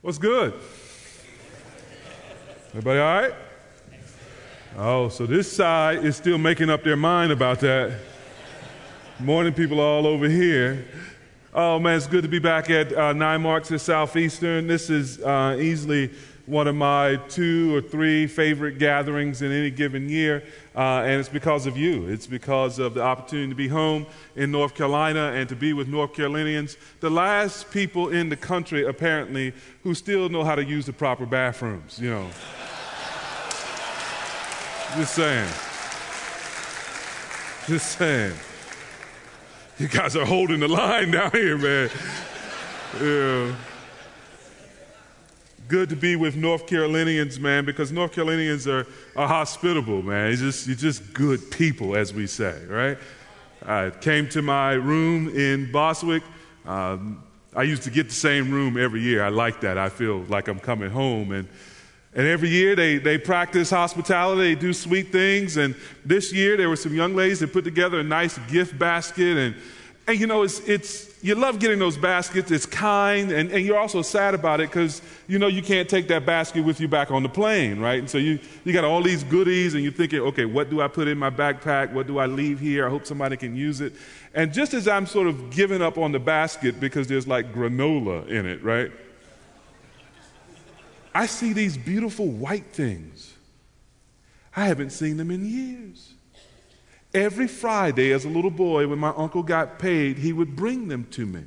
What's good? Everybody all right? Oh, so this side is still making up their mind about that. Morning, people all over here. Oh man, it's good to be back at uh, Nine Marks at Southeastern. This is uh, easily one of my two or three favorite gatherings in any given year, uh, and it's because of you. It's because of the opportunity to be home in North Carolina and to be with North Carolinians, the last people in the country apparently who still know how to use the proper bathrooms. You know, just saying, just saying. You guys are holding the line down here, man. Yeah good to be with North Carolinians, man, because North Carolinians are, are hospitable, man. It's just, you're just good people, as we say, right? I came to my room in Boswick. Um, I used to get the same room every year. I like that. I feel like I'm coming home. And, and every year they, they practice hospitality, they do sweet things. And this year there were some young ladies that put together a nice gift basket. And, and you know, it's, it's, you love getting those baskets. It's kind, and, and you're also sad about it because you know you can't take that basket with you back on the plane, right? And so you, you got all these goodies, and you're thinking, okay, what do I put in my backpack? What do I leave here? I hope somebody can use it. And just as I'm sort of giving up on the basket because there's like granola in it, right? I see these beautiful white things. I haven't seen them in years. Every Friday, as a little boy, when my uncle got paid, he would bring them to me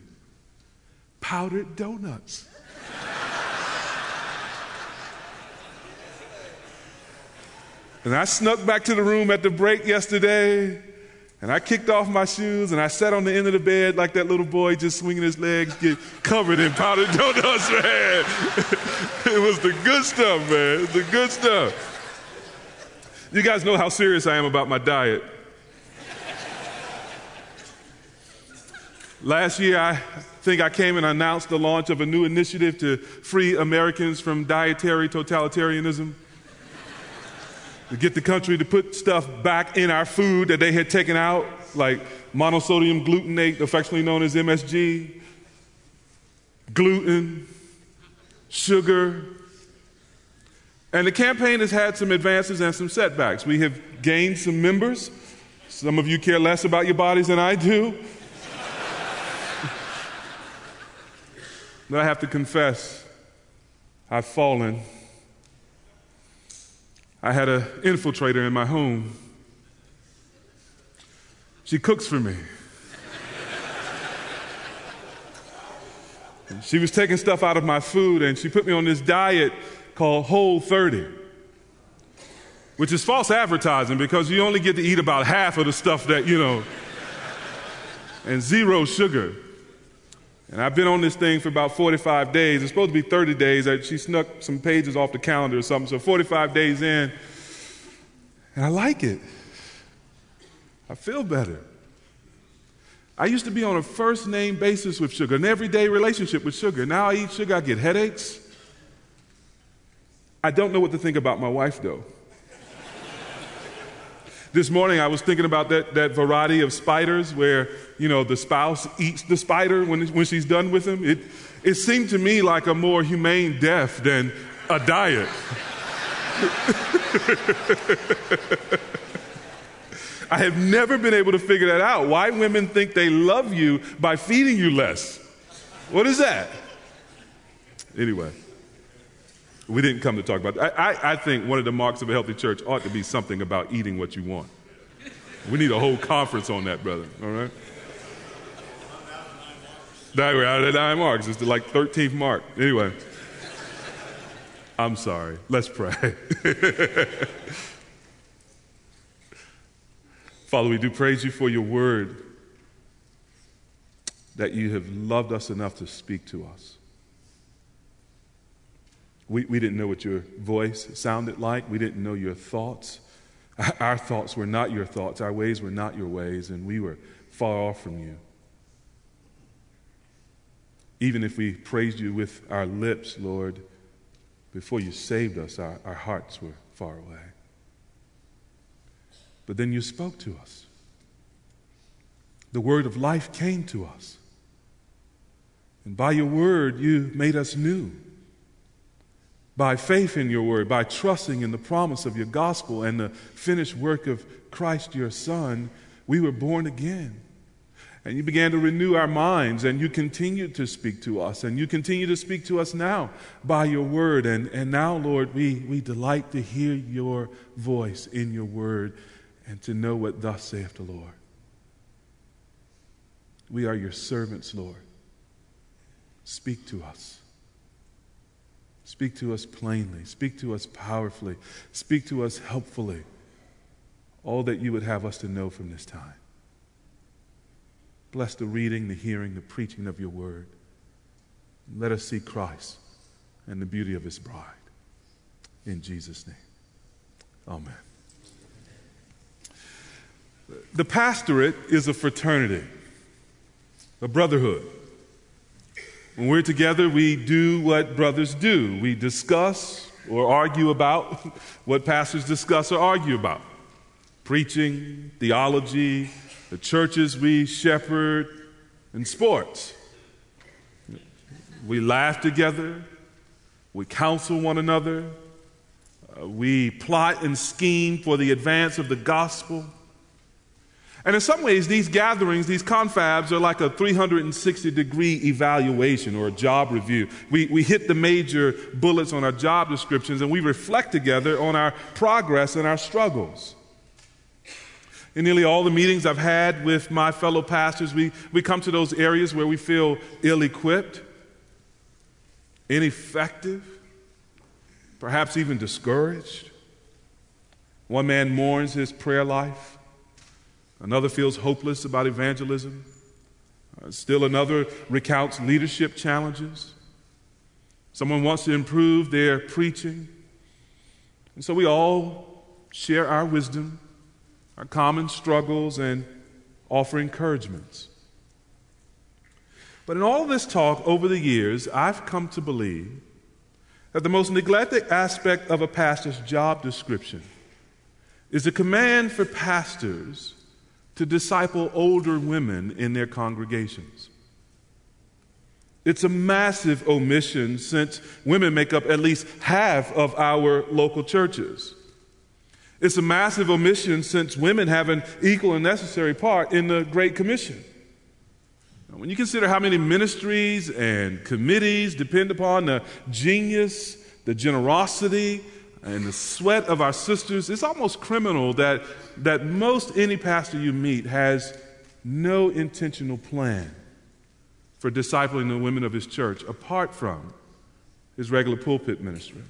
powdered donuts. and I snuck back to the room at the break yesterday, and I kicked off my shoes, and I sat on the end of the bed like that little boy just swinging his legs, get covered in powdered donuts, man. it was the good stuff, man. It was the good stuff. You guys know how serious I am about my diet. Last year, I think I came and announced the launch of a new initiative to free Americans from dietary totalitarianism. to get the country to put stuff back in our food that they had taken out, like monosodium glutamate, affectionately known as MSG, gluten, sugar. And the campaign has had some advances and some setbacks. We have gained some members. Some of you care less about your bodies than I do. But I have to confess, I've fallen. I had an infiltrator in my home. She cooks for me. she was taking stuff out of my food and she put me on this diet called Whole 30, which is false advertising because you only get to eat about half of the stuff that, you know, and zero sugar. And I've been on this thing for about 45 days. It's supposed to be 30 days. She snuck some pages off the calendar or something. So 45 days in, and I like it. I feel better. I used to be on a first name basis with sugar, an everyday relationship with sugar. Now I eat sugar, I get headaches. I don't know what to think about my wife, though. This morning I was thinking about that, that variety of spiders where, you know, the spouse eats the spider when, when she's done with him. It, it seemed to me like a more humane death than a diet. I have never been able to figure that out. Why women think they love you by feeding you less. What is that? Anyway, we didn't come to talk about that. I, I, I think one of the marks of a healthy church ought to be something about eating what you want. We need a whole conference on that, brother. All right? That we're out of nine marks. It's like 13th mark. Anyway, I'm sorry. Let's pray. Father, we do praise you for your word that you have loved us enough to speak to us. We, we didn't know what your voice sounded like. We didn't know your thoughts. Our thoughts were not your thoughts. Our ways were not your ways, and we were far off from you. Even if we praised you with our lips, Lord, before you saved us, our, our hearts were far away. But then you spoke to us. The word of life came to us. And by your word, you made us new. By faith in your word, by trusting in the promise of your gospel and the finished work of Christ your Son, we were born again. And you began to renew our minds, and you continued to speak to us, and you continue to speak to us now by your word. And, and now, Lord, we, we delight to hear your voice in your word and to know what thus saith the Lord. We are your servants, Lord. Speak to us. Speak to us plainly. Speak to us powerfully. Speak to us helpfully. All that you would have us to know from this time. Bless the reading, the hearing, the preaching of your word. Let us see Christ and the beauty of his bride. In Jesus' name. Amen. The pastorate is a fraternity, a brotherhood. When we're together, we do what brothers do we discuss or argue about what pastors discuss or argue about preaching, theology, the churches we shepherd, and sports. We laugh together, we counsel one another, uh, we plot and scheme for the advance of the gospel. And in some ways, these gatherings, these confabs, are like a 360 degree evaluation or a job review. We, we hit the major bullets on our job descriptions and we reflect together on our progress and our struggles. In nearly all the meetings I've had with my fellow pastors, we, we come to those areas where we feel ill equipped, ineffective, perhaps even discouraged. One man mourns his prayer life. Another feels hopeless about evangelism. Uh, still another recounts leadership challenges. Someone wants to improve their preaching. And so we all share our wisdom, our common struggles, and offer encouragements. But in all this talk over the years, I've come to believe that the most neglected aspect of a pastor's job description is the command for pastors to disciple older women in their congregations. It's a massive omission since women make up at least half of our local churches. It's a massive omission since women have an equal and necessary part in the Great Commission. When you consider how many ministries and committees depend upon the genius, the generosity, and the sweat of our sisters, it's almost criminal that, that most any pastor you meet has no intentional plan for discipling the women of his church apart from his regular pulpit ministry.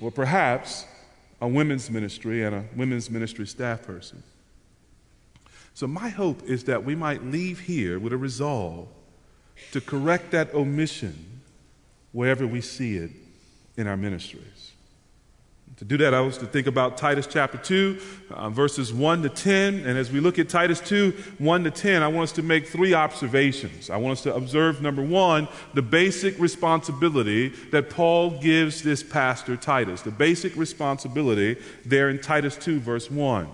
Or perhaps a women's ministry and a women's ministry staff person. So, my hope is that we might leave here with a resolve to correct that omission wherever we see it in our ministries. To do that, I was to think about Titus chapter 2, uh, verses 1 to 10. And as we look at Titus 2, 1 to 10, I want us to make three observations. I want us to observe, number one, the basic responsibility that Paul gives this pastor, Titus. The basic responsibility there in Titus 2, verse 1.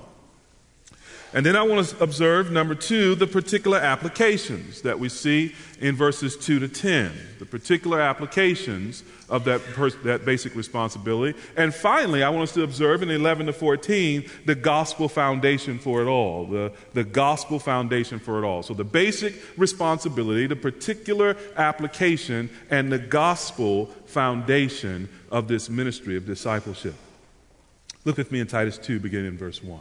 And then I want to observe, number two, the particular applications that we see in verses 2 to 10, the particular applications of that, pers- that basic responsibility. And finally, I want us to observe in 11 to 14 the gospel foundation for it all, the, the gospel foundation for it all. So the basic responsibility, the particular application, and the gospel foundation of this ministry of discipleship. Look with me in Titus 2, beginning in verse 1.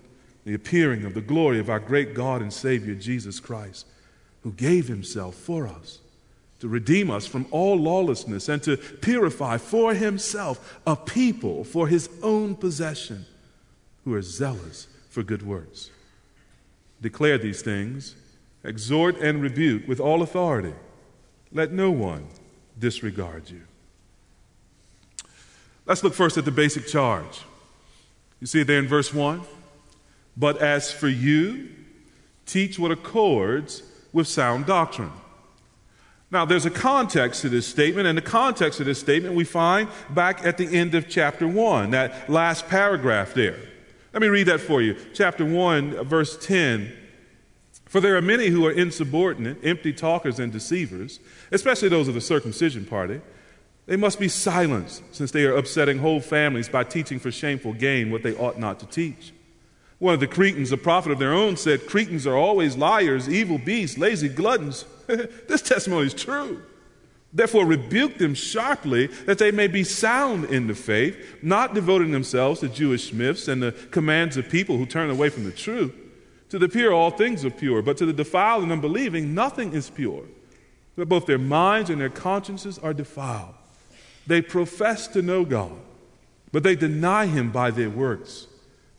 the appearing of the glory of our great God and Savior, Jesus Christ, who gave himself for us to redeem us from all lawlessness and to purify for himself a people for his own possession who are zealous for good works. Declare these things, exhort and rebuke with all authority. Let no one disregard you. Let's look first at the basic charge. You see it there in verse 1. But as for you, teach what accords with sound doctrine. Now, there's a context to this statement, and the context of this statement we find back at the end of chapter 1, that last paragraph there. Let me read that for you. Chapter 1, verse 10. For there are many who are insubordinate, empty talkers, and deceivers, especially those of the circumcision party. They must be silenced, since they are upsetting whole families by teaching for shameful gain what they ought not to teach. One of the Cretans, a prophet of their own, said, Cretans are always liars, evil beasts, lazy gluttons. this testimony is true. Therefore, rebuke them sharply that they may be sound in the faith, not devoting themselves to Jewish myths and the commands of people who turn away from the truth. To the pure, all things are pure, but to the defiled and unbelieving, nothing is pure. But both their minds and their consciences are defiled. They profess to know God, but they deny Him by their works.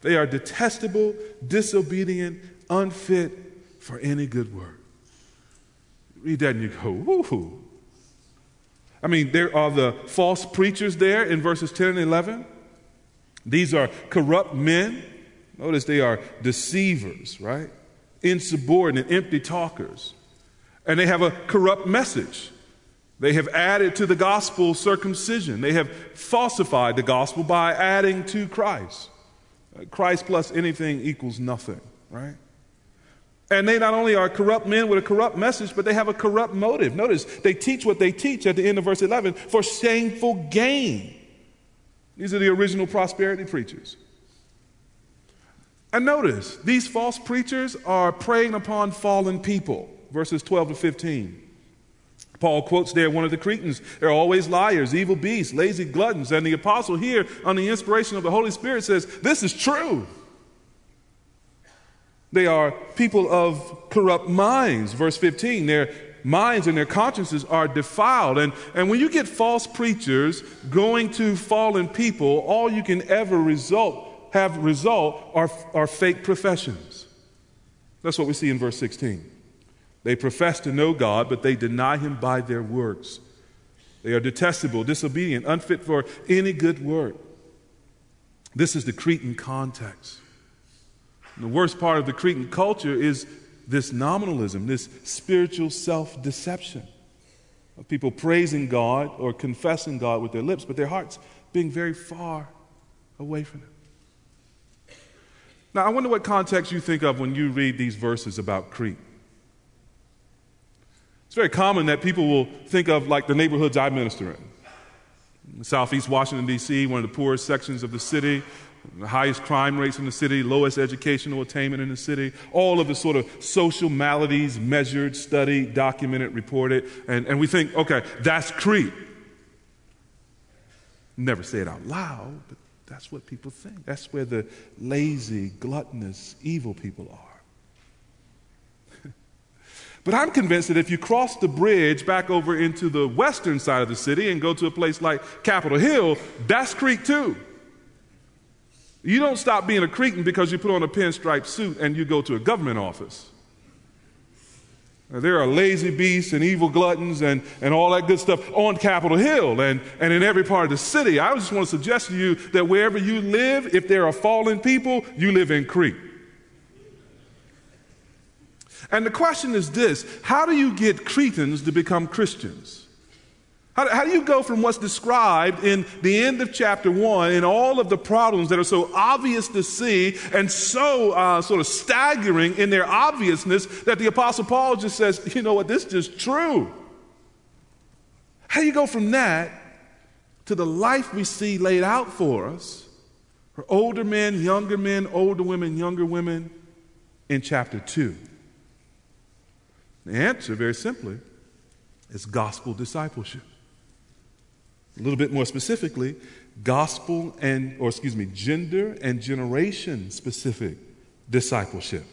They are detestable, disobedient, unfit for any good work. Read that and you go, whoo. I mean, there are the false preachers there in verses 10 and 11. These are corrupt men. Notice they are deceivers, right? Insubordinate, empty talkers. And they have a corrupt message. They have added to the gospel circumcision. They have falsified the gospel by adding to Christ. Christ plus anything equals nothing, right? And they not only are corrupt men with a corrupt message, but they have a corrupt motive. Notice they teach what they teach at the end of verse 11 for shameful gain. These are the original prosperity preachers. And notice, these false preachers are preying upon fallen people, verses 12 to 15. Paul quotes there one of the Cretans. They're always liars, evil beasts, lazy gluttons. And the apostle here, on the inspiration of the Holy Spirit, says, This is true. They are people of corrupt minds. Verse 15, their minds and their consciences are defiled. And, and when you get false preachers going to fallen people, all you can ever result, have result are, are fake professions. That's what we see in verse 16. They profess to know God, but they deny him by their works. They are detestable, disobedient, unfit for any good work. This is the Cretan context. And the worst part of the Cretan culture is this nominalism, this spiritual self deception of people praising God or confessing God with their lips, but their hearts being very far away from Him. Now, I wonder what context you think of when you read these verses about Crete. It's very common that people will think of like the neighborhoods I minister in. Southeast Washington, D.C., one of the poorest sections of the city, the highest crime rates in the city, lowest educational attainment in the city, all of the sort of social maladies measured, studied, documented, reported. And, and we think, okay, that's Crete. Never say it out loud, but that's what people think. That's where the lazy, gluttonous, evil people are. But I'm convinced that if you cross the bridge back over into the western side of the city and go to a place like Capitol Hill, that's Crete too. You don't stop being a Cretan because you put on a pinstripe suit and you go to a government office. Now, there are lazy beasts and evil gluttons and, and all that good stuff on Capitol Hill and, and in every part of the city. I just want to suggest to you that wherever you live, if there are fallen people, you live in Crete. And the question is this how do you get Cretans to become Christians? How, how, do you go from what's described in the end of chapter one and all of the problems that are so obvious to see and so uh, sort of staggering in their obviousness that the Apostle Paul just says, you know what, this is just true? How do you go from that to the life we see laid out for us for older men, younger men, older women, younger women in chapter two? The answer, very simply, is gospel discipleship. A little bit more specifically, gospel and, or excuse me, gender and generation specific discipleship.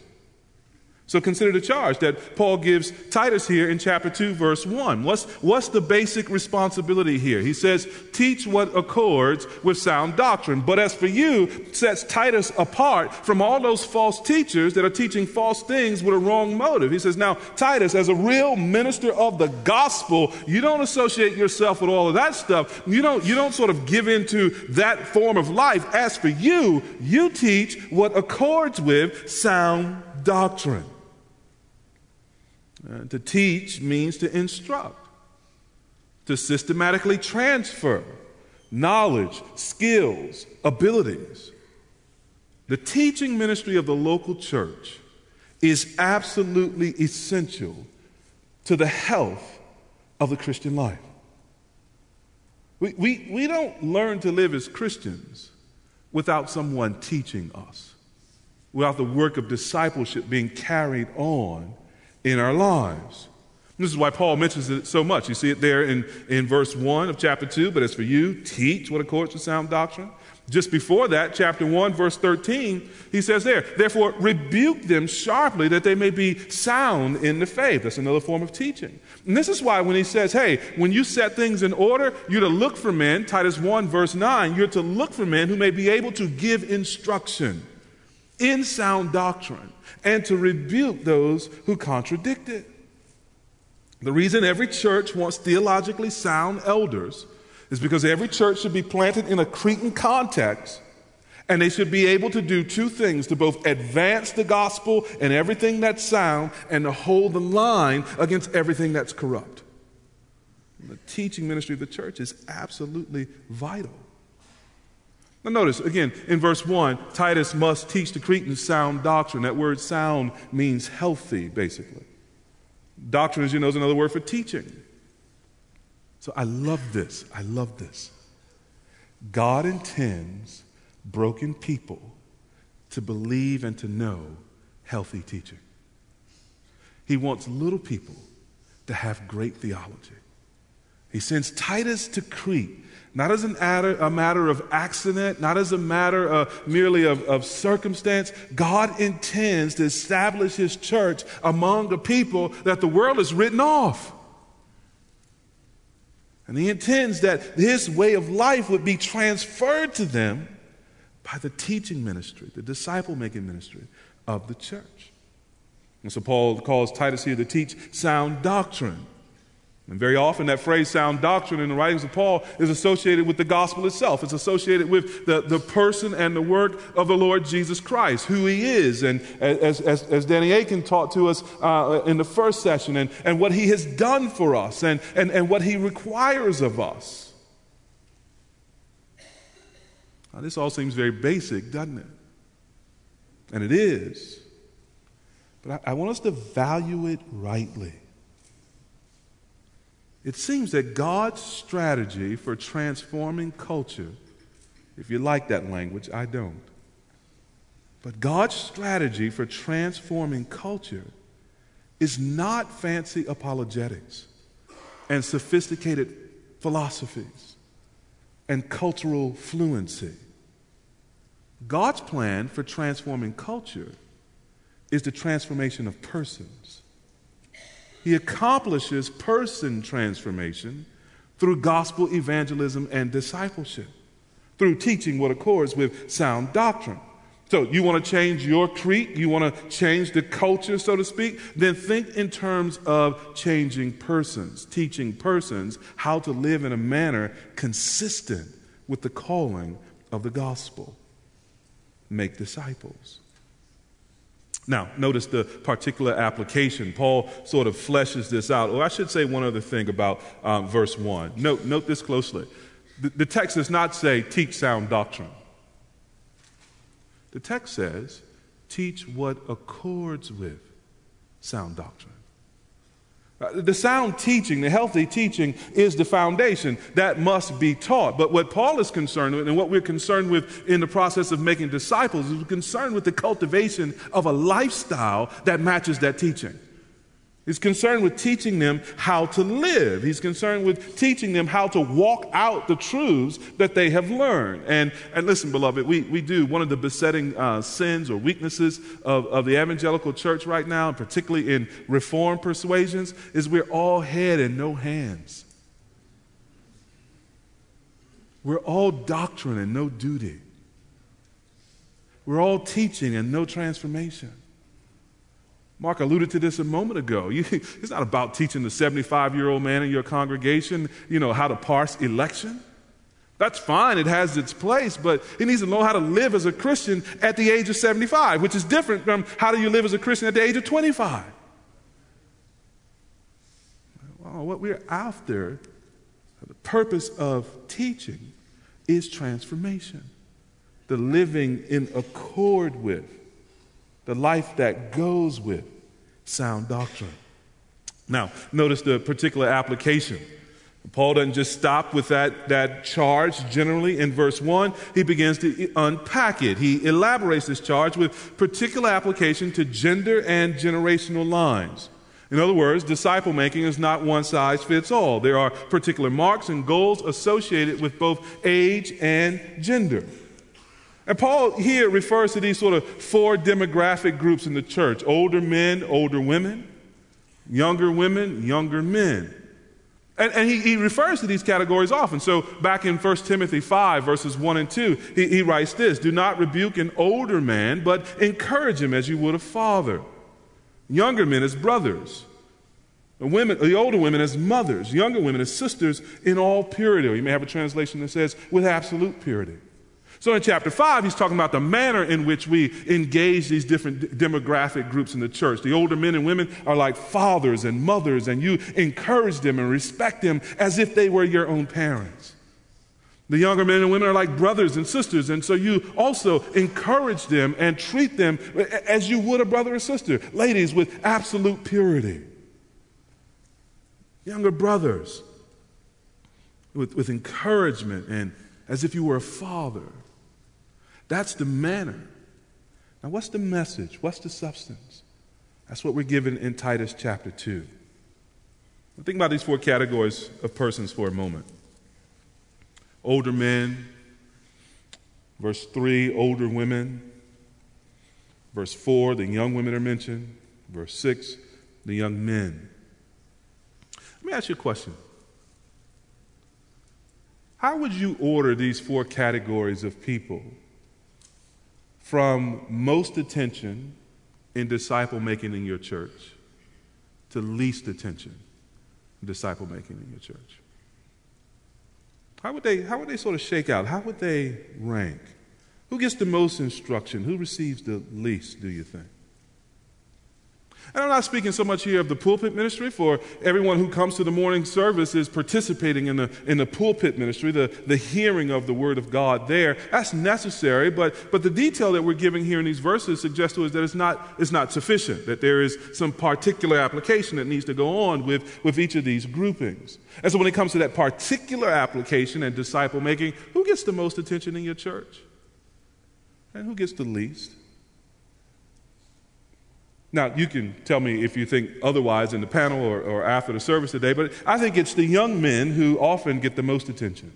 So consider the charge that Paul gives Titus here in chapter 2, verse 1. What's, what's the basic responsibility here? He says, Teach what accords with sound doctrine. But as for you, sets Titus apart from all those false teachers that are teaching false things with a wrong motive. He says, Now, Titus, as a real minister of the gospel, you don't associate yourself with all of that stuff. You don't, you don't sort of give into that form of life. As for you, you teach what accords with sound doctrine. Uh, to teach means to instruct, to systematically transfer knowledge, skills, abilities. The teaching ministry of the local church is absolutely essential to the health of the Christian life. We, we, we don't learn to live as Christians without someone teaching us, without the work of discipleship being carried on in our lives. This is why Paul mentions it so much. You see it there in, in verse 1 of chapter 2. But as for you, teach what accords with sound doctrine. Just before that, chapter 1, verse 13, he says there, therefore rebuke them sharply that they may be sound in the faith. That's another form of teaching. And this is why when he says, hey, when you set things in order, you're to look for men, Titus 1, verse 9, you're to look for men who may be able to give instruction in sound doctrine and to rebuke those who contradict it. The reason every church wants theologically sound elders is because every church should be planted in a Cretan context and they should be able to do two things to both advance the gospel and everything that's sound and to hold the line against everything that's corrupt. The teaching ministry of the church is absolutely vital. Now, notice again in verse 1, Titus must teach the Cretans sound doctrine. That word sound means healthy, basically. Doctrine, as you know, is another word for teaching. So I love this. I love this. God intends broken people to believe and to know healthy teaching. He wants little people to have great theology. He sends Titus to Crete not as a matter of accident, not as a matter of merely of, of circumstance. God intends to establish his church among a people that the world has written off. And he intends that his way of life would be transferred to them by the teaching ministry, the disciple making ministry of the church. And so Paul calls Titus here to teach sound doctrine. And very often, that phrase sound doctrine in the writings of Paul is associated with the gospel itself. It's associated with the, the person and the work of the Lord Jesus Christ, who he is. And as, as, as Danny Akin taught to us uh, in the first session, and, and what he has done for us, and, and, and what he requires of us. Now, this all seems very basic, doesn't it? And it is. But I, I want us to value it rightly. It seems that God's strategy for transforming culture, if you like that language, I don't. But God's strategy for transforming culture is not fancy apologetics and sophisticated philosophies and cultural fluency. God's plan for transforming culture is the transformation of persons. He accomplishes person transformation through gospel evangelism and discipleship, through teaching what accords with sound doctrine. So, you want to change your creed, you want to change the culture, so to speak, then think in terms of changing persons, teaching persons how to live in a manner consistent with the calling of the gospel. Make disciples. Now, notice the particular application. Paul sort of fleshes this out. Or I should say one other thing about um, verse 1. Note, note this closely. The, the text does not say, teach sound doctrine. The text says, teach what accords with sound doctrine. Uh, the sound teaching, the healthy teaching, is the foundation that must be taught. But what Paul is concerned with, and what we're concerned with in the process of making disciples, is concerned with the cultivation of a lifestyle that matches that teaching. He's concerned with teaching them how to live. He's concerned with teaching them how to walk out the truths that they have learned. And, and listen, beloved, we, we do one of the besetting uh, sins or weaknesses of, of the evangelical church right now, and particularly in reform persuasions, is we're all head and no hands. We're all doctrine and no duty. We're all teaching and no transformation. Mark alluded to this a moment ago. You, it's not about teaching the 75 year old man in your congregation, you know, how to parse election. That's fine, it has its place, but he needs to know how to live as a Christian at the age of 75, which is different from how do you live as a Christian at the age of 25. Well, what we're after, the purpose of teaching, is transformation, the living in accord with the life that goes with sound doctrine. Now, notice the particular application. Paul doesn't just stop with that, that charge generally in verse 1. He begins to unpack it. He elaborates this charge with particular application to gender and generational lines. In other words, disciple making is not one size fits all. There are particular marks and goals associated with both age and gender. And Paul here refers to these sort of four demographic groups in the church older men, older women, younger women, younger men. And, and he, he, refers to these categories often. So back in 1 Timothy 5, verses 1 and 2, he, he writes this Do not rebuke an older man, but encourage him as you would a father. Younger men as brothers. The, women, the older women as mothers, younger women as sisters in all purity. Or you may have a translation that says with absolute purity. So in chapter 5, he's talking about the manner in which we engage these different demographic groups in the church. The older men and women are like fathers and mothers, and you encourage them and respect them as if they were your own parents. The younger men and women are like brothers and sisters, and so you also encourage them and treat them as you would a brother or sister. Ladies, with absolute purity. Younger brothers, with, with encouragement and as if you were a father. That's the manner. Now, what's the message? What's the substance? That's what we're given in Titus chapter 2. Think about these four categories of persons for a moment older men, verse 3, older women, verse 4, the young women are mentioned, verse 6, the young men. Let me ask you a question. How would you order these four categories of people from most attention in disciple making in your church to least attention in disciple making in your church? How would, they, how would they sort of shake out? How would they rank? Who gets the most instruction? Who receives the least, do you think? And I'm not speaking so much here of the pulpit ministry, for everyone who comes to the morning service is participating in the, in the pulpit ministry, the, the hearing of the word of God there. That's necessary, but, but the detail that we're giving here in these verses suggests to us that it's not, it's not sufficient, that there is some particular application that needs to go on with, with each of these groupings. And so when it comes to that particular application and disciple making, who gets the most attention in your church? And who gets the least? Now, you can tell me if you think otherwise in the panel or, or after the service today, but I think it's the young men who often get the most attention.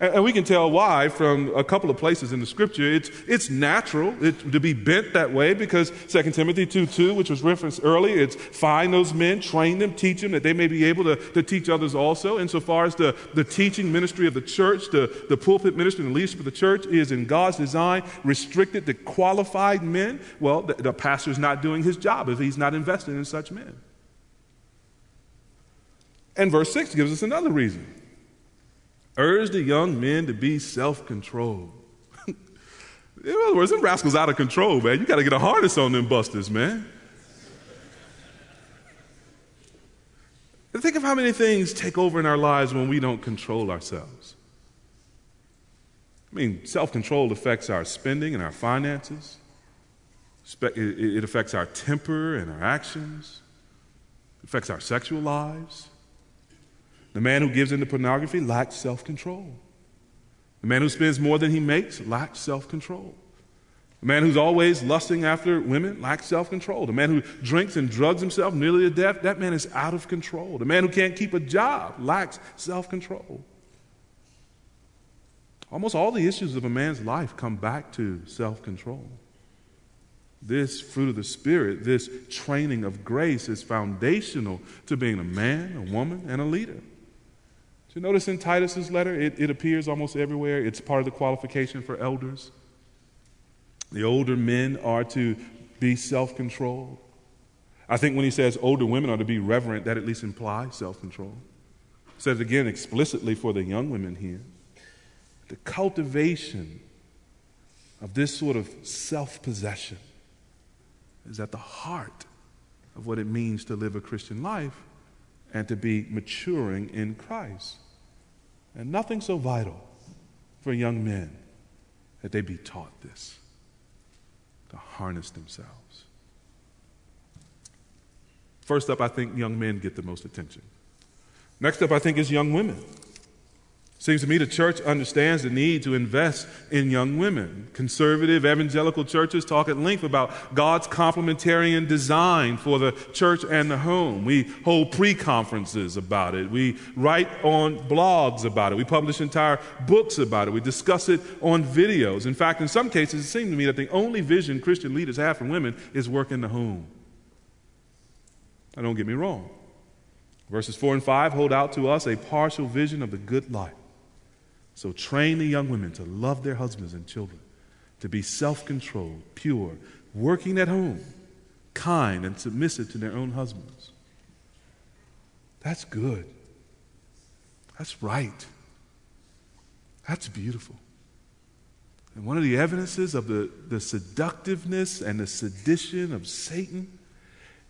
And, we can tell why from a couple of places in the scripture. It's, it's natural it, to be bent that way because 2 Timothy 2 2, which was referenced earlier, it's find those men, train them, teach them that they may be able to, to teach others also. Insofar as the, the teaching ministry of the church, the, the pulpit ministry and leadership of the church is in God's design restricted to qualified men, well, the, the pastor's not doing his job if he's not investing in such men. And verse 6 gives us another reason. Urge the young men to be self controlled. In other words, them rascals out of control, man. You got to get a harness on them busters, man. And think of how many things take over in our lives when we don't control ourselves. I mean, self control affects our spending and our finances, it affects our temper and our actions, it affects our sexual lives. The man who gives into pornography lacks self control. The man who spends more than he makes lacks self control. The man who's always lusting after women lacks self control. The man who drinks and drugs himself nearly to death, that man is out of control. The man who can't keep a job lacks self control. Almost all the issues of a man's life come back to self control. This fruit of the Spirit, this training of grace, is foundational to being a man, a woman, and a leader. So notice in Titus's letter, it, it appears almost everywhere. It's part of the qualification for elders. The older men are to be self controlled. I think when he says older women are to be reverent, that at least implies self control. Says again explicitly for the young women here. The cultivation of this sort of self possession is at the heart of what it means to live a Christian life and to be maturing in Christ. And nothing so vital for young men that they be taught this to harness themselves. First up, I think young men get the most attention. Next up, I think, is young women. Seems to me the church understands the need to invest in young women. Conservative evangelical churches talk at length about God's complementarian design for the church and the home. We hold pre conferences about it. We write on blogs about it. We publish entire books about it. We discuss it on videos. In fact, in some cases, it seems to me that the only vision Christian leaders have for women is work in the home. Now, don't get me wrong. Verses 4 and 5 hold out to us a partial vision of the good life. So train the young women to love their husbands and children, to be self controlled, pure, working at home, kind, and submissive to their own husbands. That's good. That's right. That's beautiful. And one of the evidences of the, the seductiveness and the sedition of Satan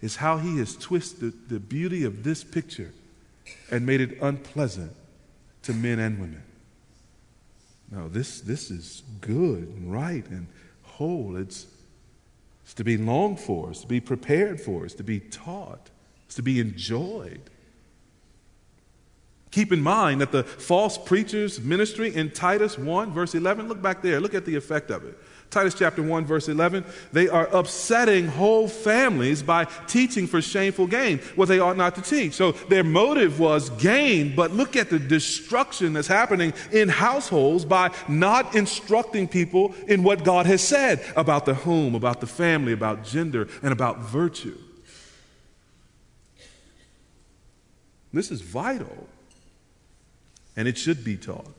is how he has twisted the beauty of this picture and made it unpleasant to men and women. No, this, this is good and right and whole. It's, it's to be longed for, it's to be prepared for, it's to be taught, it's to be enjoyed. Keep in mind that the false preacher's ministry in Titus 1, verse 11, look back there, look at the effect of it. Titus chapter 1, verse 11, they are upsetting whole families by teaching for shameful gain what they ought not to teach. So their motive was gain, but look at the destruction that's happening in households by not instructing people in what God has said about the home, about the family, about gender, and about virtue. This is vital, and it should be taught.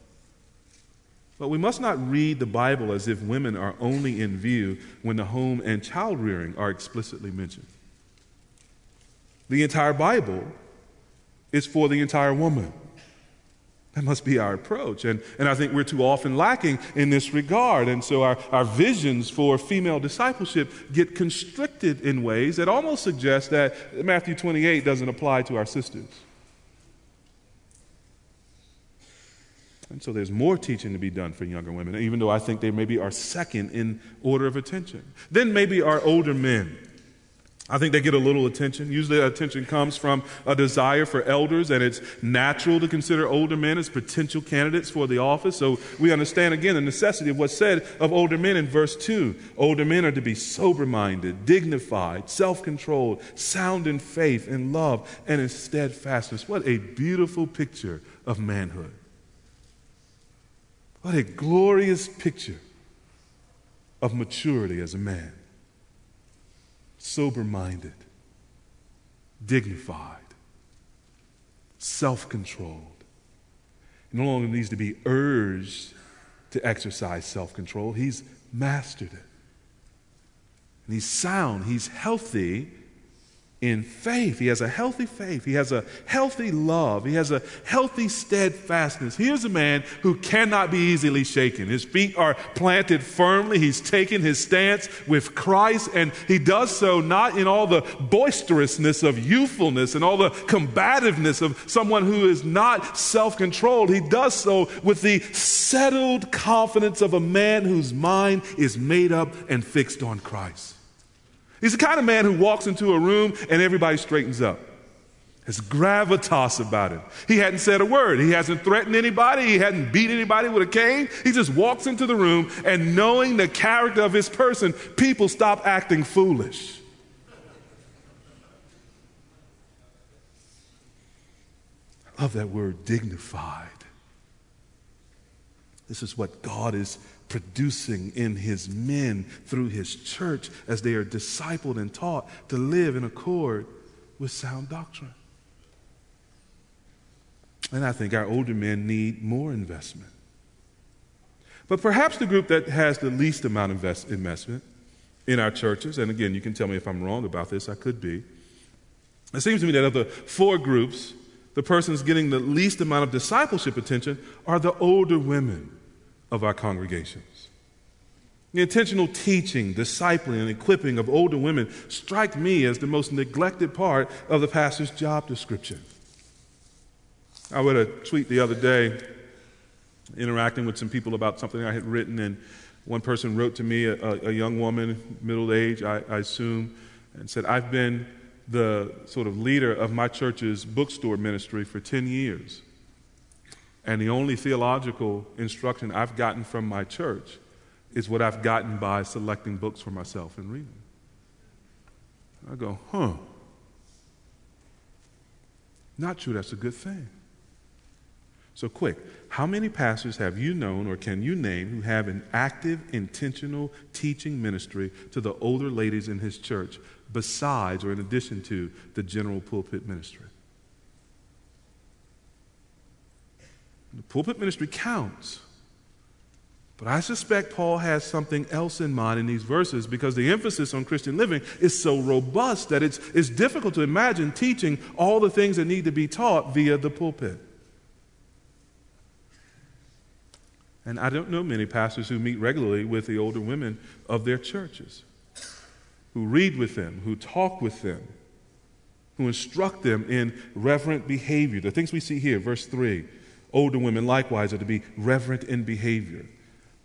But we must not read the Bible as if women are only in view when the home and child rearing are explicitly mentioned. The entire Bible is for the entire woman. That must be our approach. And, and I think we're too often lacking in this regard. And so our, our visions for female discipleship get constricted in ways that almost suggest that Matthew 28 doesn't apply to our sisters. And so there's more teaching to be done for younger women, even though I think they maybe are second in order of attention. Then maybe our older men. I think they get a little attention. Usually, attention comes from a desire for elders, and it's natural to consider older men as potential candidates for the office. So, we understand again the necessity of what's said of older men in verse 2. Older men are to be sober minded, dignified, self controlled, sound in faith, in love, and in steadfastness. What a beautiful picture of manhood. What a glorious picture of maturity as a man. Sober minded, dignified, self controlled. No longer needs to be urged to exercise self control, he's mastered it. And he's sound, he's healthy in faith. He has a healthy faith. He has a healthy love. He has a healthy steadfastness. Here's a man who cannot be easily shaken. His feet are planted firmly. He's taken his stance with Christ, and he does so not in all the boisterousness of youthfulness and all the combativeness of someone who is not self controlled. He does so with the settled confidence of a man whose mind is made up and fixed on Christ. He's the kind of man who walks into a room and everybody straightens up. There's gravitas about him. He hadn't said a word. He hasn't threatened anybody. He hadn't beat anybody with a cane. He just walks into the room and knowing the character of his person, people stop acting foolish. I love that word, dignified. This is what God is producing in his men through his church as they are discipled and taught to live in accord with sound doctrine. And I think our older men need more investment. But perhaps the group that has the least amount of invest- investment in our churches, and again, you can tell me if I'm wrong about this, I could be. It seems to me that of the four groups, the persons getting the least amount of discipleship attention are the older women of our congregations. The intentional teaching, discipling, and equipping of older women strike me as the most neglected part of the pastor's job description. I read a tweet the other day interacting with some people about something I had written, and one person wrote to me, a, a young woman, middle age, I, I assume, and said, I've been the sort of leader of my church's bookstore ministry for 10 years. And the only theological instruction I've gotten from my church is what I've gotten by selecting books for myself and reading. I go, huh. Not true, that's a good thing. So, quick, how many pastors have you known or can you name who have an active, intentional teaching ministry to the older ladies in his church besides or in addition to the general pulpit ministry? The pulpit ministry counts. But I suspect Paul has something else in mind in these verses because the emphasis on Christian living is so robust that it's, it's difficult to imagine teaching all the things that need to be taught via the pulpit. And I don't know many pastors who meet regularly with the older women of their churches, who read with them, who talk with them, who instruct them in reverent behavior. The things we see here, verse 3 older women likewise are to be reverent in behavior,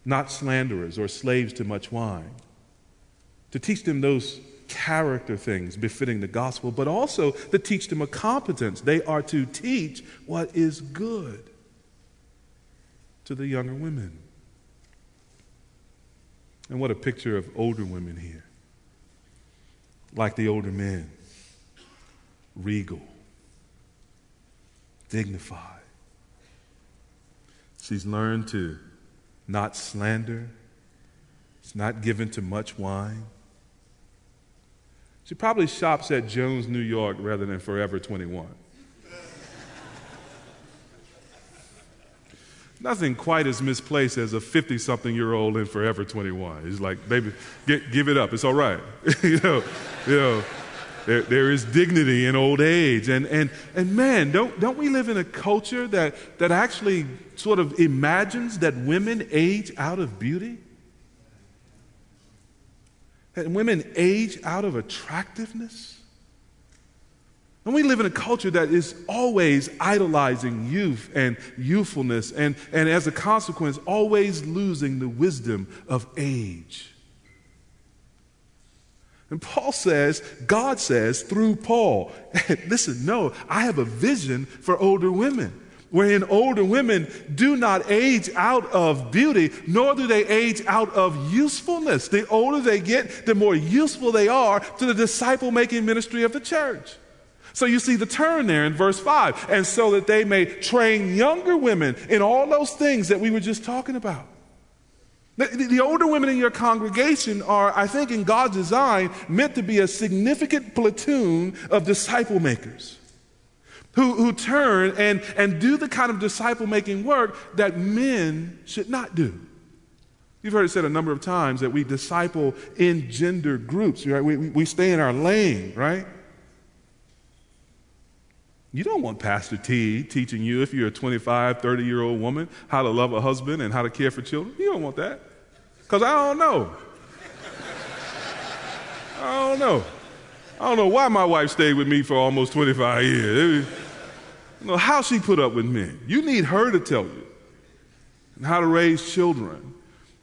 not slanderers or slaves to much wine. To teach them those character things befitting the gospel, but also to teach them a competence. They are to teach what is good to the younger women. And what a picture of older women here. Like the older men, regal, dignified. She's learned to not slander. She's not given to much wine. She probably shops at Jones, New York rather than Forever 21. Nothing quite as misplaced as a 50 something year old in Forever 21. He's like, baby, get, give it up. It's all right. you know, you know there, there is dignity in old age. And, and, and man, don't, don't we live in a culture that, that actually sort of imagines that women age out of beauty? That women age out of attractiveness? And we live in a culture that is always idolizing youth and youthfulness, and, and as a consequence, always losing the wisdom of age. And Paul says, God says through Paul, listen, no, I have a vision for older women. Wherein older women do not age out of beauty, nor do they age out of usefulness. The older they get, the more useful they are to the disciple making ministry of the church. So you see the turn there in verse 5. And so that they may train younger women in all those things that we were just talking about. The, the, older women in your congregation are, I think, in God's design, meant to be a significant platoon of disciple makers who, who turn and, and do the kind of disciple making work that men should not do. You've heard it said a number of times that we disciple in gender groups, right? We, we stay in our lane, right? You don't want Pastor T teaching you, if you're a 25, 30 year old woman, how to love a husband and how to care for children. You don't want that. Because I don't know. I don't know. I don't know why my wife stayed with me for almost 25 years. You know, how she put up with me. You need her to tell you and how to raise children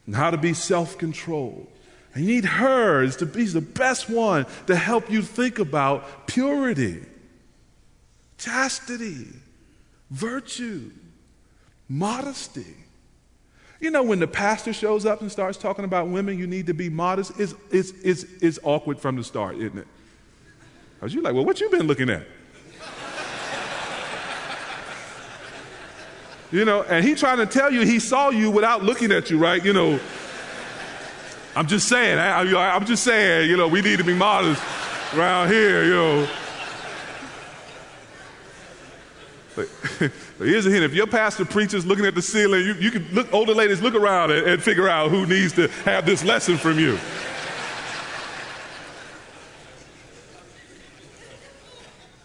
and how to be self controlled. And you need her to be the best one to help you think about purity, chastity, virtue, modesty. You know, when the pastor shows up and starts talking about women, you need to be modest, it's, it's, it's, it's awkward from the start, isn't it? Because you're like, well, what you been looking at? you know, and he trying to tell you he saw you without looking at you, right? You know, I'm just saying, I, am just saying, you know, we need to be modest around here, you know. Here's a hint: if your pastor preaches looking at the ceiling, you, you can look. Older ladies, look around and, and figure out who needs to have this lesson from you.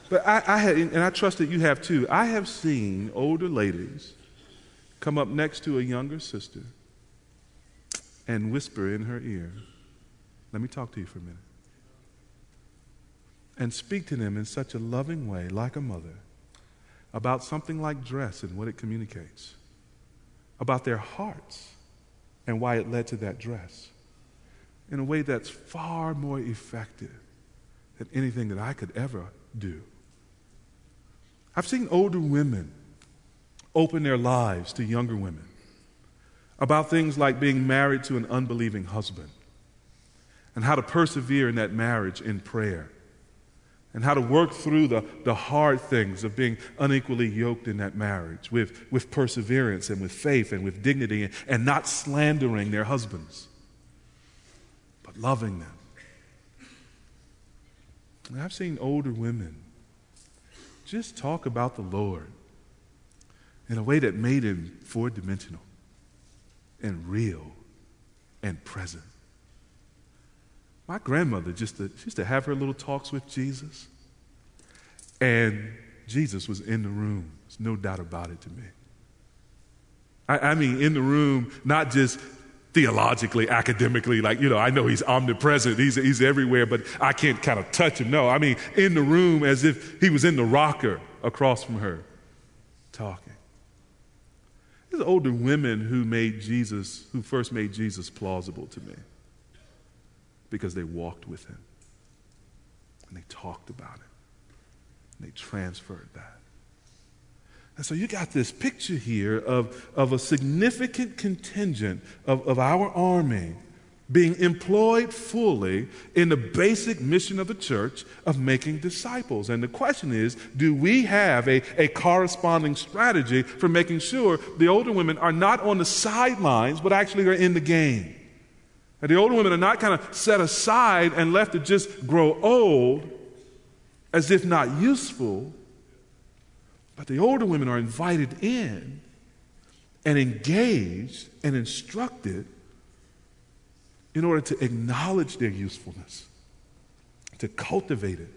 But I, I had, and I trust that you have too. I have seen older ladies come up next to a younger sister and whisper in her ear, Let me talk to you for a minute. And speak to them in such a loving way, like a mother, about something like dress and what it communicates, about their hearts and why it led to that dress, in a way that's far more effective than anything that I could ever do. I've seen older women open their lives to younger women about things like being married to an unbelieving husband and how to persevere in that marriage in prayer and how to work through the, the hard things of being unequally yoked in that marriage with, with perseverance and with faith and with dignity and, and not slandering their husbands, but loving them. And I've seen older women just talk about the Lord in a way that made him four dimensional and real and present. My grandmother just to, used to have her little talks with Jesus, and Jesus was in the room. There's no doubt about it to me. I, I mean, in the room, not just theologically, academically, like, you know, I know he's omnipresent, he's, he's everywhere, but I can't kind of touch him. No, I mean, in the room as if he was in the rocker across from her talking. These older women who made Jesus, who first made Jesus plausible to me because they walked with him and they talked about it and they transferred that. And so you got this picture here of, of a significant contingent of, of our army being employed fully in the basic mission of the church of making disciples. And the question is do we have a, a corresponding strategy for making sure the older women are not on the sidelines, but actually are in the game? And the older women are not kind of set aside and left to just grow old as if not useful, but the older women are invited in and engaged and instructed in order to acknowledge their usefulness, to cultivate it,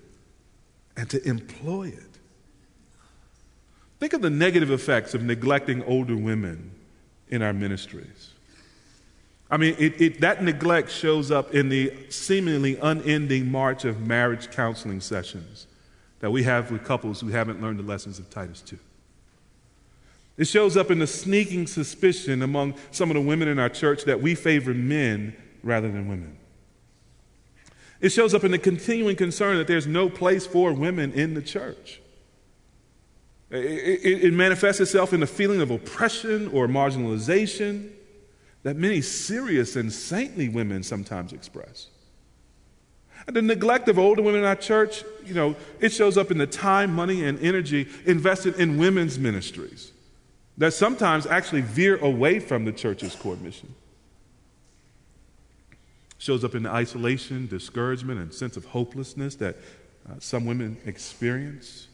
and to employ it. Think of the negative effects of neglecting older women in our ministries. I mean, it, it, that neglect shows up in the seemingly unending march of marriage counseling sessions that we have with couples who haven't learned the lessons of Titus 2. It shows up in the sneaking suspicion among some of the women in our church that we favor men rather than women. It shows up in the continuing concern that there's no place for women in the church. It, it, it, manifests itself in a feeling of oppression or marginalization that many serious and saintly women sometimes express. And the neglect of older women in our church, you know, it shows up in the time, money, and energy invested in women's ministries that sometimes actually veer away from the church's core mission. Shows up in the isolation, discouragement, and sense of hopelessness that uh, some women experience,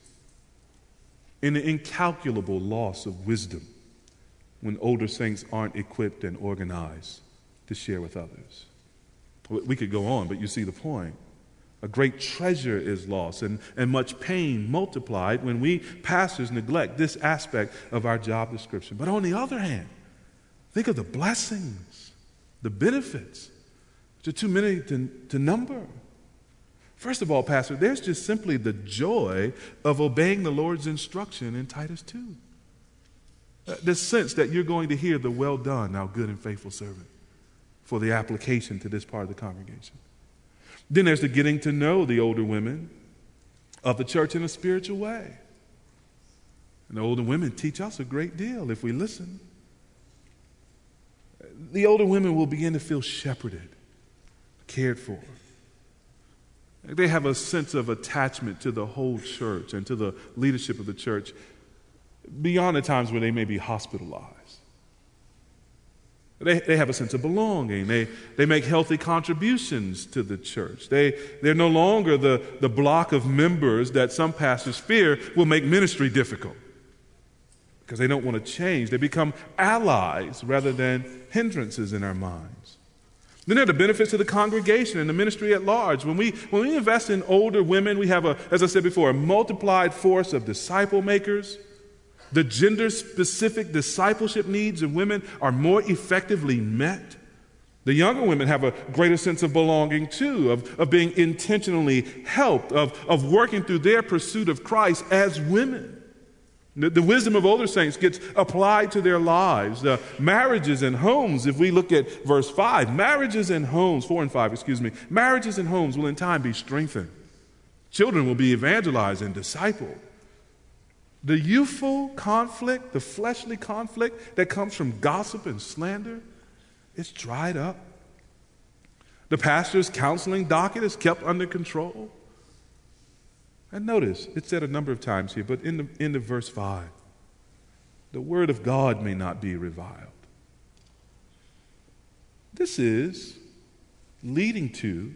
in the incalculable loss of wisdom when older saints aren't equipped and organized to share with others. We could go on, but you see the point. A great treasure is lost and, and much pain multiplied when we pastors neglect this aspect of our job description. But on the other hand, think of the blessings, the benefits, which are too many to, to number. First of all, Pastor, there's just simply the joy of obeying the Lord's instruction in Titus 2. Uh, the sense that you're going to hear the well done, now good and faithful servant, for the application to this part of the congregation. Then there's the getting to know the older women of the church in a spiritual way. And the older women teach us a great deal if we listen. The older women will begin to feel shepherded, cared for. They have a sense of attachment to the whole church and to the leadership of the church beyond the times where they may be hospitalized. They, they have a sense of belonging. They, they make healthy contributions to the church. They, they're no longer the, the block of members that some pastors fear will make ministry difficult because they don't want to change. They become allies rather than hindrances in our minds. Then there are the benefits to the congregation and the ministry at large. When we, when we invest in older women, we have, a, as I said before, a multiplied force of disciple makers the gender specific discipleship needs of women are more effectively met. The younger women have a greater sense of belonging too, of, of being intentionally helped, of, of working through their pursuit of Christ as women. The, the wisdom of older saints gets applied to their lives. The marriages and homes, if we look at verse 5, marriages and homes, 4 and 5, excuse me, marriages and homes will in time be strengthened. Children will be evangelized and discipled. The youthful conflict, the fleshly conflict that comes from gossip and slander, it's dried up. The pastor's counseling docket is kept under control. And notice, it's said a number of times here, but in the end of verse 5, the word of God may not be reviled. This is leading to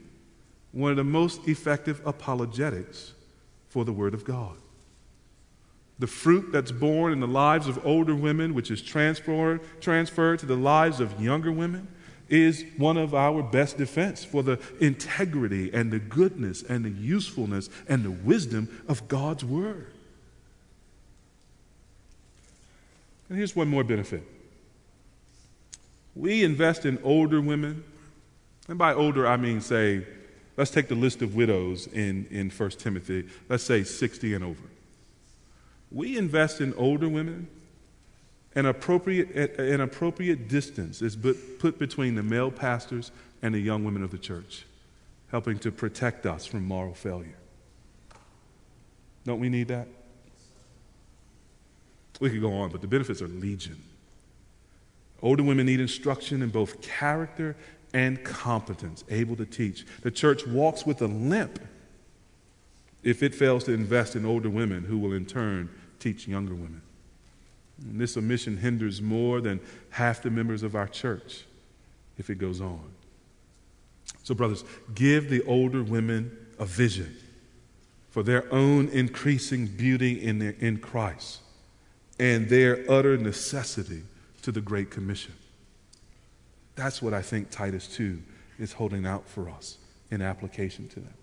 one of the most effective apologetics for the word of God the fruit that's born in the lives of older women, which is transferred, transferred to the lives of younger women, is one of our best defense for the integrity and the goodness and the usefulness and the wisdom of God's Word. And here's one more benefit. We invest in older women, and by older, I mean, say, let's take the list of widows in, in 1 Timothy, let's say 60 and over we invest in older women. An appropriate, an appropriate distance is put between the male pastors and the young women of the church, helping to protect us from moral failure. Don't we need that? We could go on, but the benefits are legion. Older women need instruction in both character and competence, able to teach. The church walks with a limp if it fails to invest in older women who will in turn teach younger women. And this omission hinders more than half the members of our church if it goes on. So, brothers, give the older women a vision for their own increasing beauty in, their, in Christ and their utter necessity to the Great Commission. That's what I think Titus 2 is holding out for us in application to them.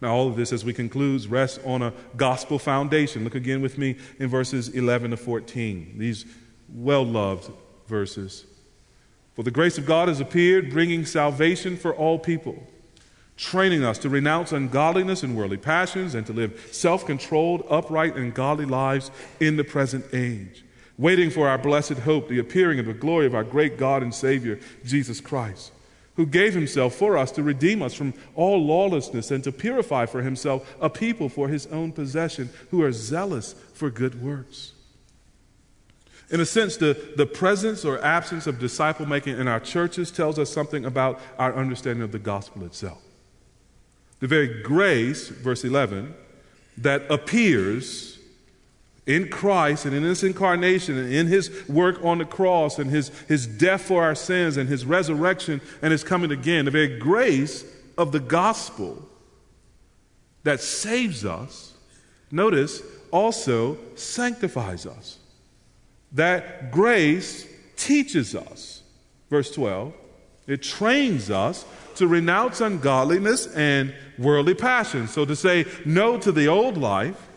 Now, all of this, as we conclude, rests on a gospel foundation. Look again with me in verses 11 to 14, these well loved verses. For the grace of God has appeared, bringing salvation for all people, training us to renounce ungodliness and worldly passions, and to live self controlled, upright, and godly lives in the present age, waiting for our blessed hope, the appearing of the glory of our great God and Savior, Jesus Christ who gave himself for us to redeem us from all lawlessness and to purify for himself a people for his own possession who are zealous for good works. In a sense, the, the presence or absence of disciple making in our churches tells us something about our understanding of the gospel itself. The very grace, verse 11, that appears in Christ and in his incarnation and in his work on the cross and his, his death for our sins and his resurrection and his coming again, the very grace of the gospel that saves us, notice, also sanctifies us. That grace teaches us, verse 12, It trains us to renounce ungodliness and worldly passions. So to say no to the old life.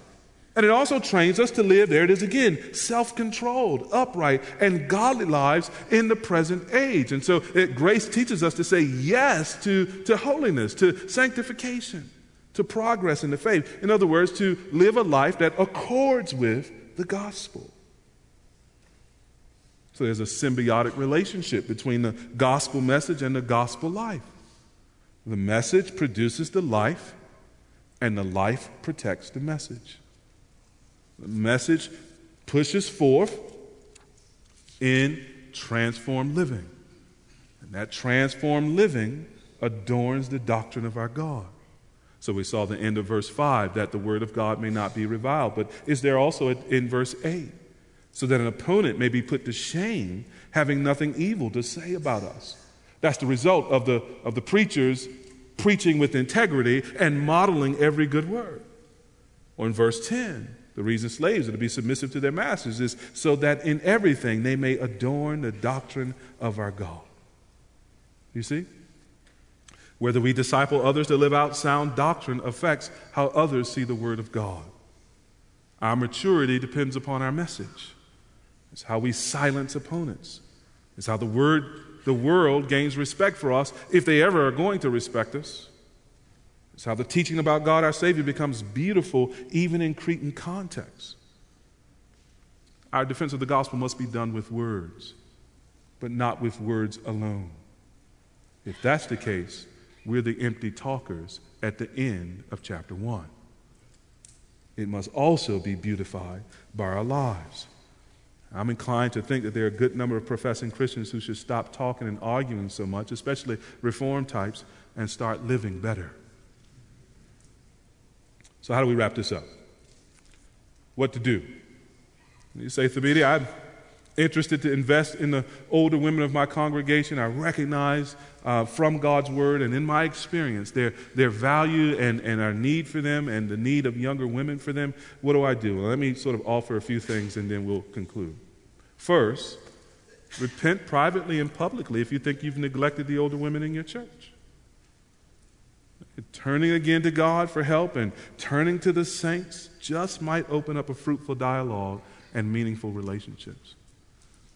And it also trains us to live, there it is again, self controlled, upright, and godly lives in the present age. And so it, grace teaches us to say yes to, to holiness, to sanctification, to progress in the faith. In other words, to live a life that accords with the gospel. So there's a symbiotic relationship between the gospel message and the gospel life. The message produces the life, and the life protects the message. The message pushes forth in transformed living. And that transformed living adorns the doctrine of our God. So we saw the end of verse 5 that the word of God may not be reviled. But is there also in verse 8? so that an opponent may be put to shame, having nothing evil to say about us. That's the result of the, of the preachers preaching with integrity and modeling every good word. Or in verse 10, the reason slaves are to be submissive to their masters is so that in everything they may adorn the doctrine of our God. You see? Whether we disciple others to live out sound doctrine affects how others see the Word of God. Our maturity depends upon our message. It's how we silence opponents. It's how the word, the world gains respect for us if they ever are going to respect us. It's how the teaching about God our Savior becomes beautiful even in Cretan context. Our defense of the gospel must be done with words, but not with words alone. If that's the case, we're the empty talkers at the end of chapter 1. It must also be beautified by our lives. I'm inclined to think that there are a good number of professing Christians who should stop talking and arguing so much, especially reform types, and start living better. So, how do we wrap this up? What to do? You say, Thabiti, I'm interested to invest in the older women of my congregation. I recognize uh, from God's word and in my experience their, their value and, and our need for them and the need of younger women for them. What do I do? Well, let me sort of offer a few things and then we'll conclude. First, repent privately and publicly if you think you've neglected the older women in your church. Turning again to God for help and turning to the saints just might open up a fruitful dialogue and meaningful relationships.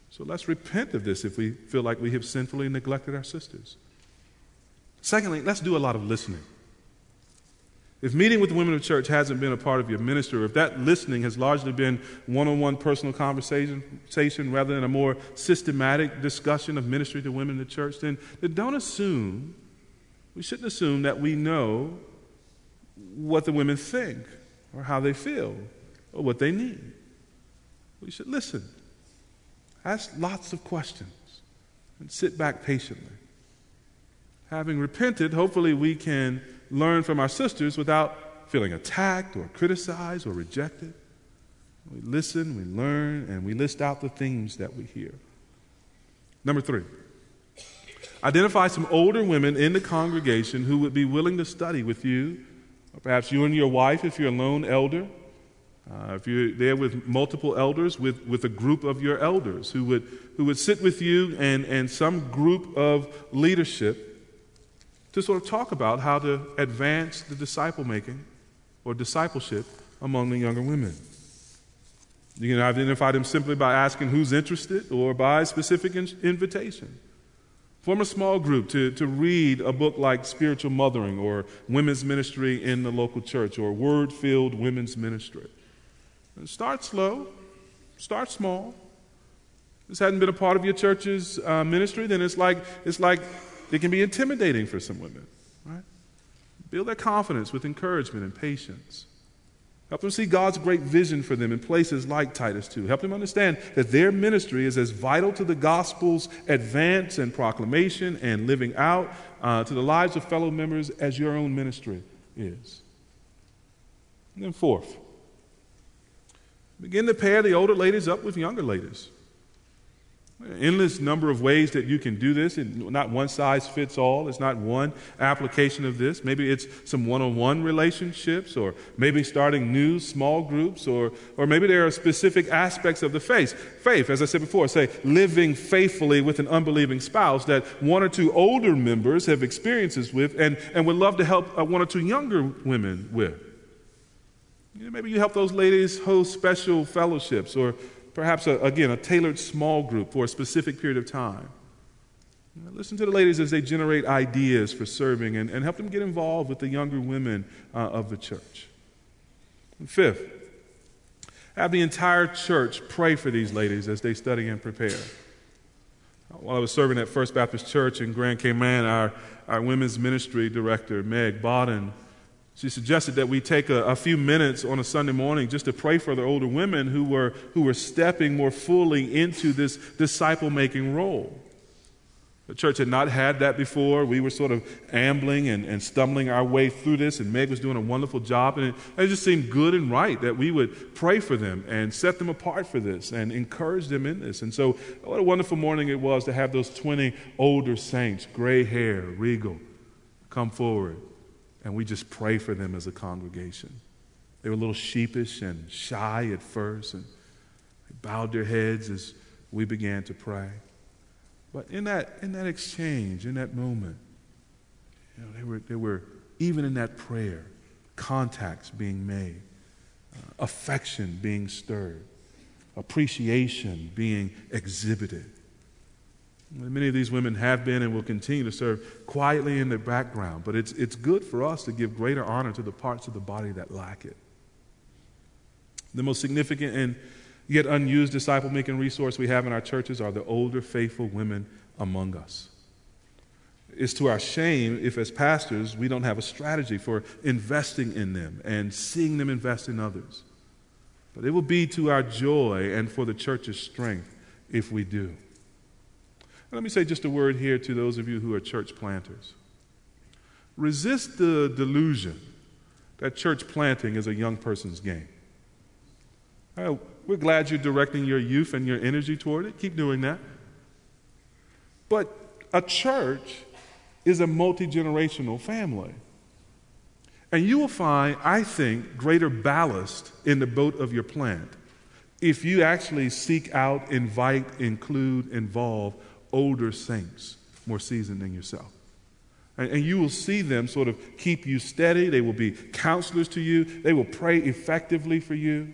So let's repent of this if we feel like we have sinfully neglected our sisters. Secondly, let's do a lot of listening. If meeting with the women of church hasn't been a part of your ministry, or if that listening has largely been one on one personal conversation rather than a more systematic discussion of ministry to women in the church, then, then don't assume, we shouldn't assume that we know what the women think or how they feel or what they need. We should listen. Ask lots of questions and sit back patiently. Having repented, hopefully we can learn from our sisters without feeling attacked or criticized or rejected. We listen, we learn, and we list out the themes that we hear. Number three, identify some older women in the congregation who would be willing to study with you, or perhaps you and your wife if you're a lone elder uh, if you're there with multiple elders, with, with a group of your elders who would, who would sit with you and, and some group of leadership to sort of talk about how to advance the disciple making or discipleship among the younger women. You can identify them simply by asking who's interested or by specific in- invitation. Form a small group to, to read a book like Spiritual Mothering or Women's Ministry in the local church or Word Filled Women's Ministry. Start slow, start small. This hadn't been a part of your church's uh, ministry, then it's like, it's like it can be intimidating for some women, right? Build their confidence with encouragement and patience. Help them see God's great vision for them in places like Titus 2. Help them understand that their ministry is as vital to the gospel's advance and proclamation and living out uh, to the lives of fellow members as your own ministry is. And then, fourth, Begin to pair the older ladies up with younger ladies. Endless number of ways that you can do this, and not one size fits all. It's not one application of this. Maybe it's some one on one relationships, or maybe starting new small groups, or, or maybe there are specific aspects of the faith. Faith, as I said before, say living faithfully with an unbelieving spouse that one or two older members have experiences with and, and would love to help uh, one or two younger women with. You know, maybe you help those ladies host special fellowships or perhaps, a, again, a tailored small group for a specific period of time. Listen to the ladies as they generate ideas for serving and, and help them get involved with the younger women uh, of the church. And fifth, have the entire church pray for these ladies as they study and prepare. While I was serving at First Baptist Church in Grand Cayman, our, our women's ministry director, Meg Bodden, she suggested that we take a, a, few minutes on a Sunday morning just to pray for the older women who were, who were stepping more fully into this disciple making role. The church had not had that before. We were sort of ambling and, and stumbling our way through this, and Meg was doing a wonderful job. And it, it just seemed good and right that we would pray for them and set them apart for this and encourage them in this. And so, what a wonderful morning it was to have those 20 older saints, gray hair, regal, come forward and we just pray for them as a congregation. They were a little sheepish and shy at first, and they bowed their heads as we began to pray. But in that, in that exchange, in that moment, you know, they were, they were, even in that prayer, contacts being made, uh, affection being stirred, appreciation being exhibited. Many of these women have been and will continue to serve quietly in the background, but it's, it's good for us to give greater honor to the parts of the body that lack it. The most significant and yet unused disciple making resource we have in our churches are the older, faithful women among us. It's to our shame if, as pastors, we don't have a strategy for investing in them and seeing them invest in others. But it will be to our joy and for the church's strength if we do. Let me say just a word here to those of you who are church planters. Resist the delusion that church planting is a young person's game. Uh, we're glad you're directing your youth and your energy toward it. Keep doing that. But a church is a multi generational family. And you will find, I think, greater ballast in the boat of your plant if you actually seek out, invite, include, involve older saints, more seasoned than yourself. And, you will see them sort of keep you steady. They will be counselors to you, they will pray effectively for you.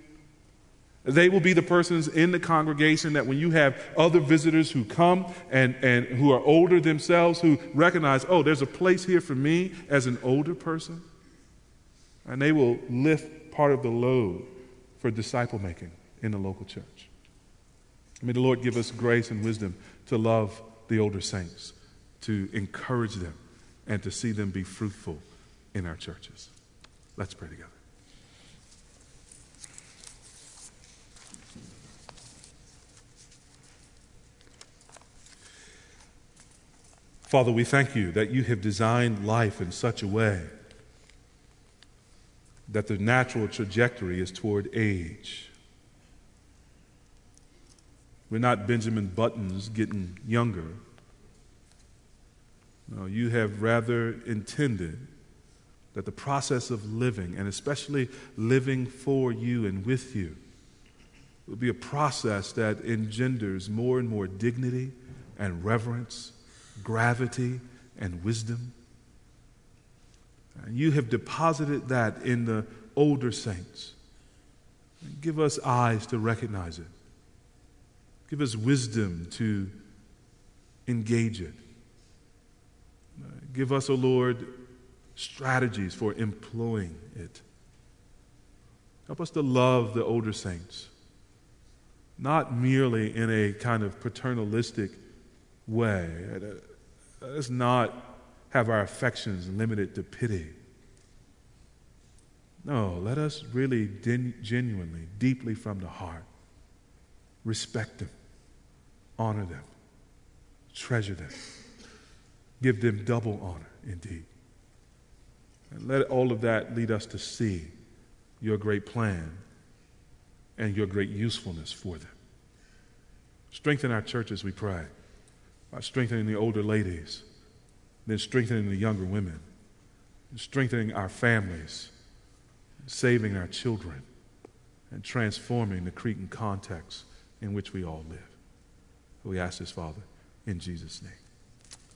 They will be the persons in the congregation that when you have other visitors who come and, and who are older themselves, who recognize, oh, there's a place here for me as an older person, and they will lift part of the load for disciple making in the local church. May the Lord give us grace and wisdom to love the older saints, to encourage them, and to see them be fruitful in our churches. Let's pray together. Father, we thank you that you have designed life in such a way that the natural trajectory is toward age. We're not Benjamin Buttons getting younger. No, you have rather intended that the process of living, and especially living for you and with you, will be a process that engenders more and more dignity and reverence, gravity and wisdom. And you have deposited that in the older saints. Give us eyes to recognize it. Give us wisdom to engage it. Give us, O oh Lord, strategies for employing it. Help us to love the older saints, not merely in a kind of paternalistic way. Let's not have our affections limited to pity. No, let us really genuinely, deeply from the heart, respect them honor them, treasure them, give them double honor indeed. And let all of that lead us to see your great plan and your great usefulness for them. Strengthen our churches, we pray, by strengthening the older ladies, then strengthening the younger women, strengthening our families, saving our children, and transforming the Cretan context in which we all live. We ask this, Father, in Jesus' name.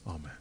Amen.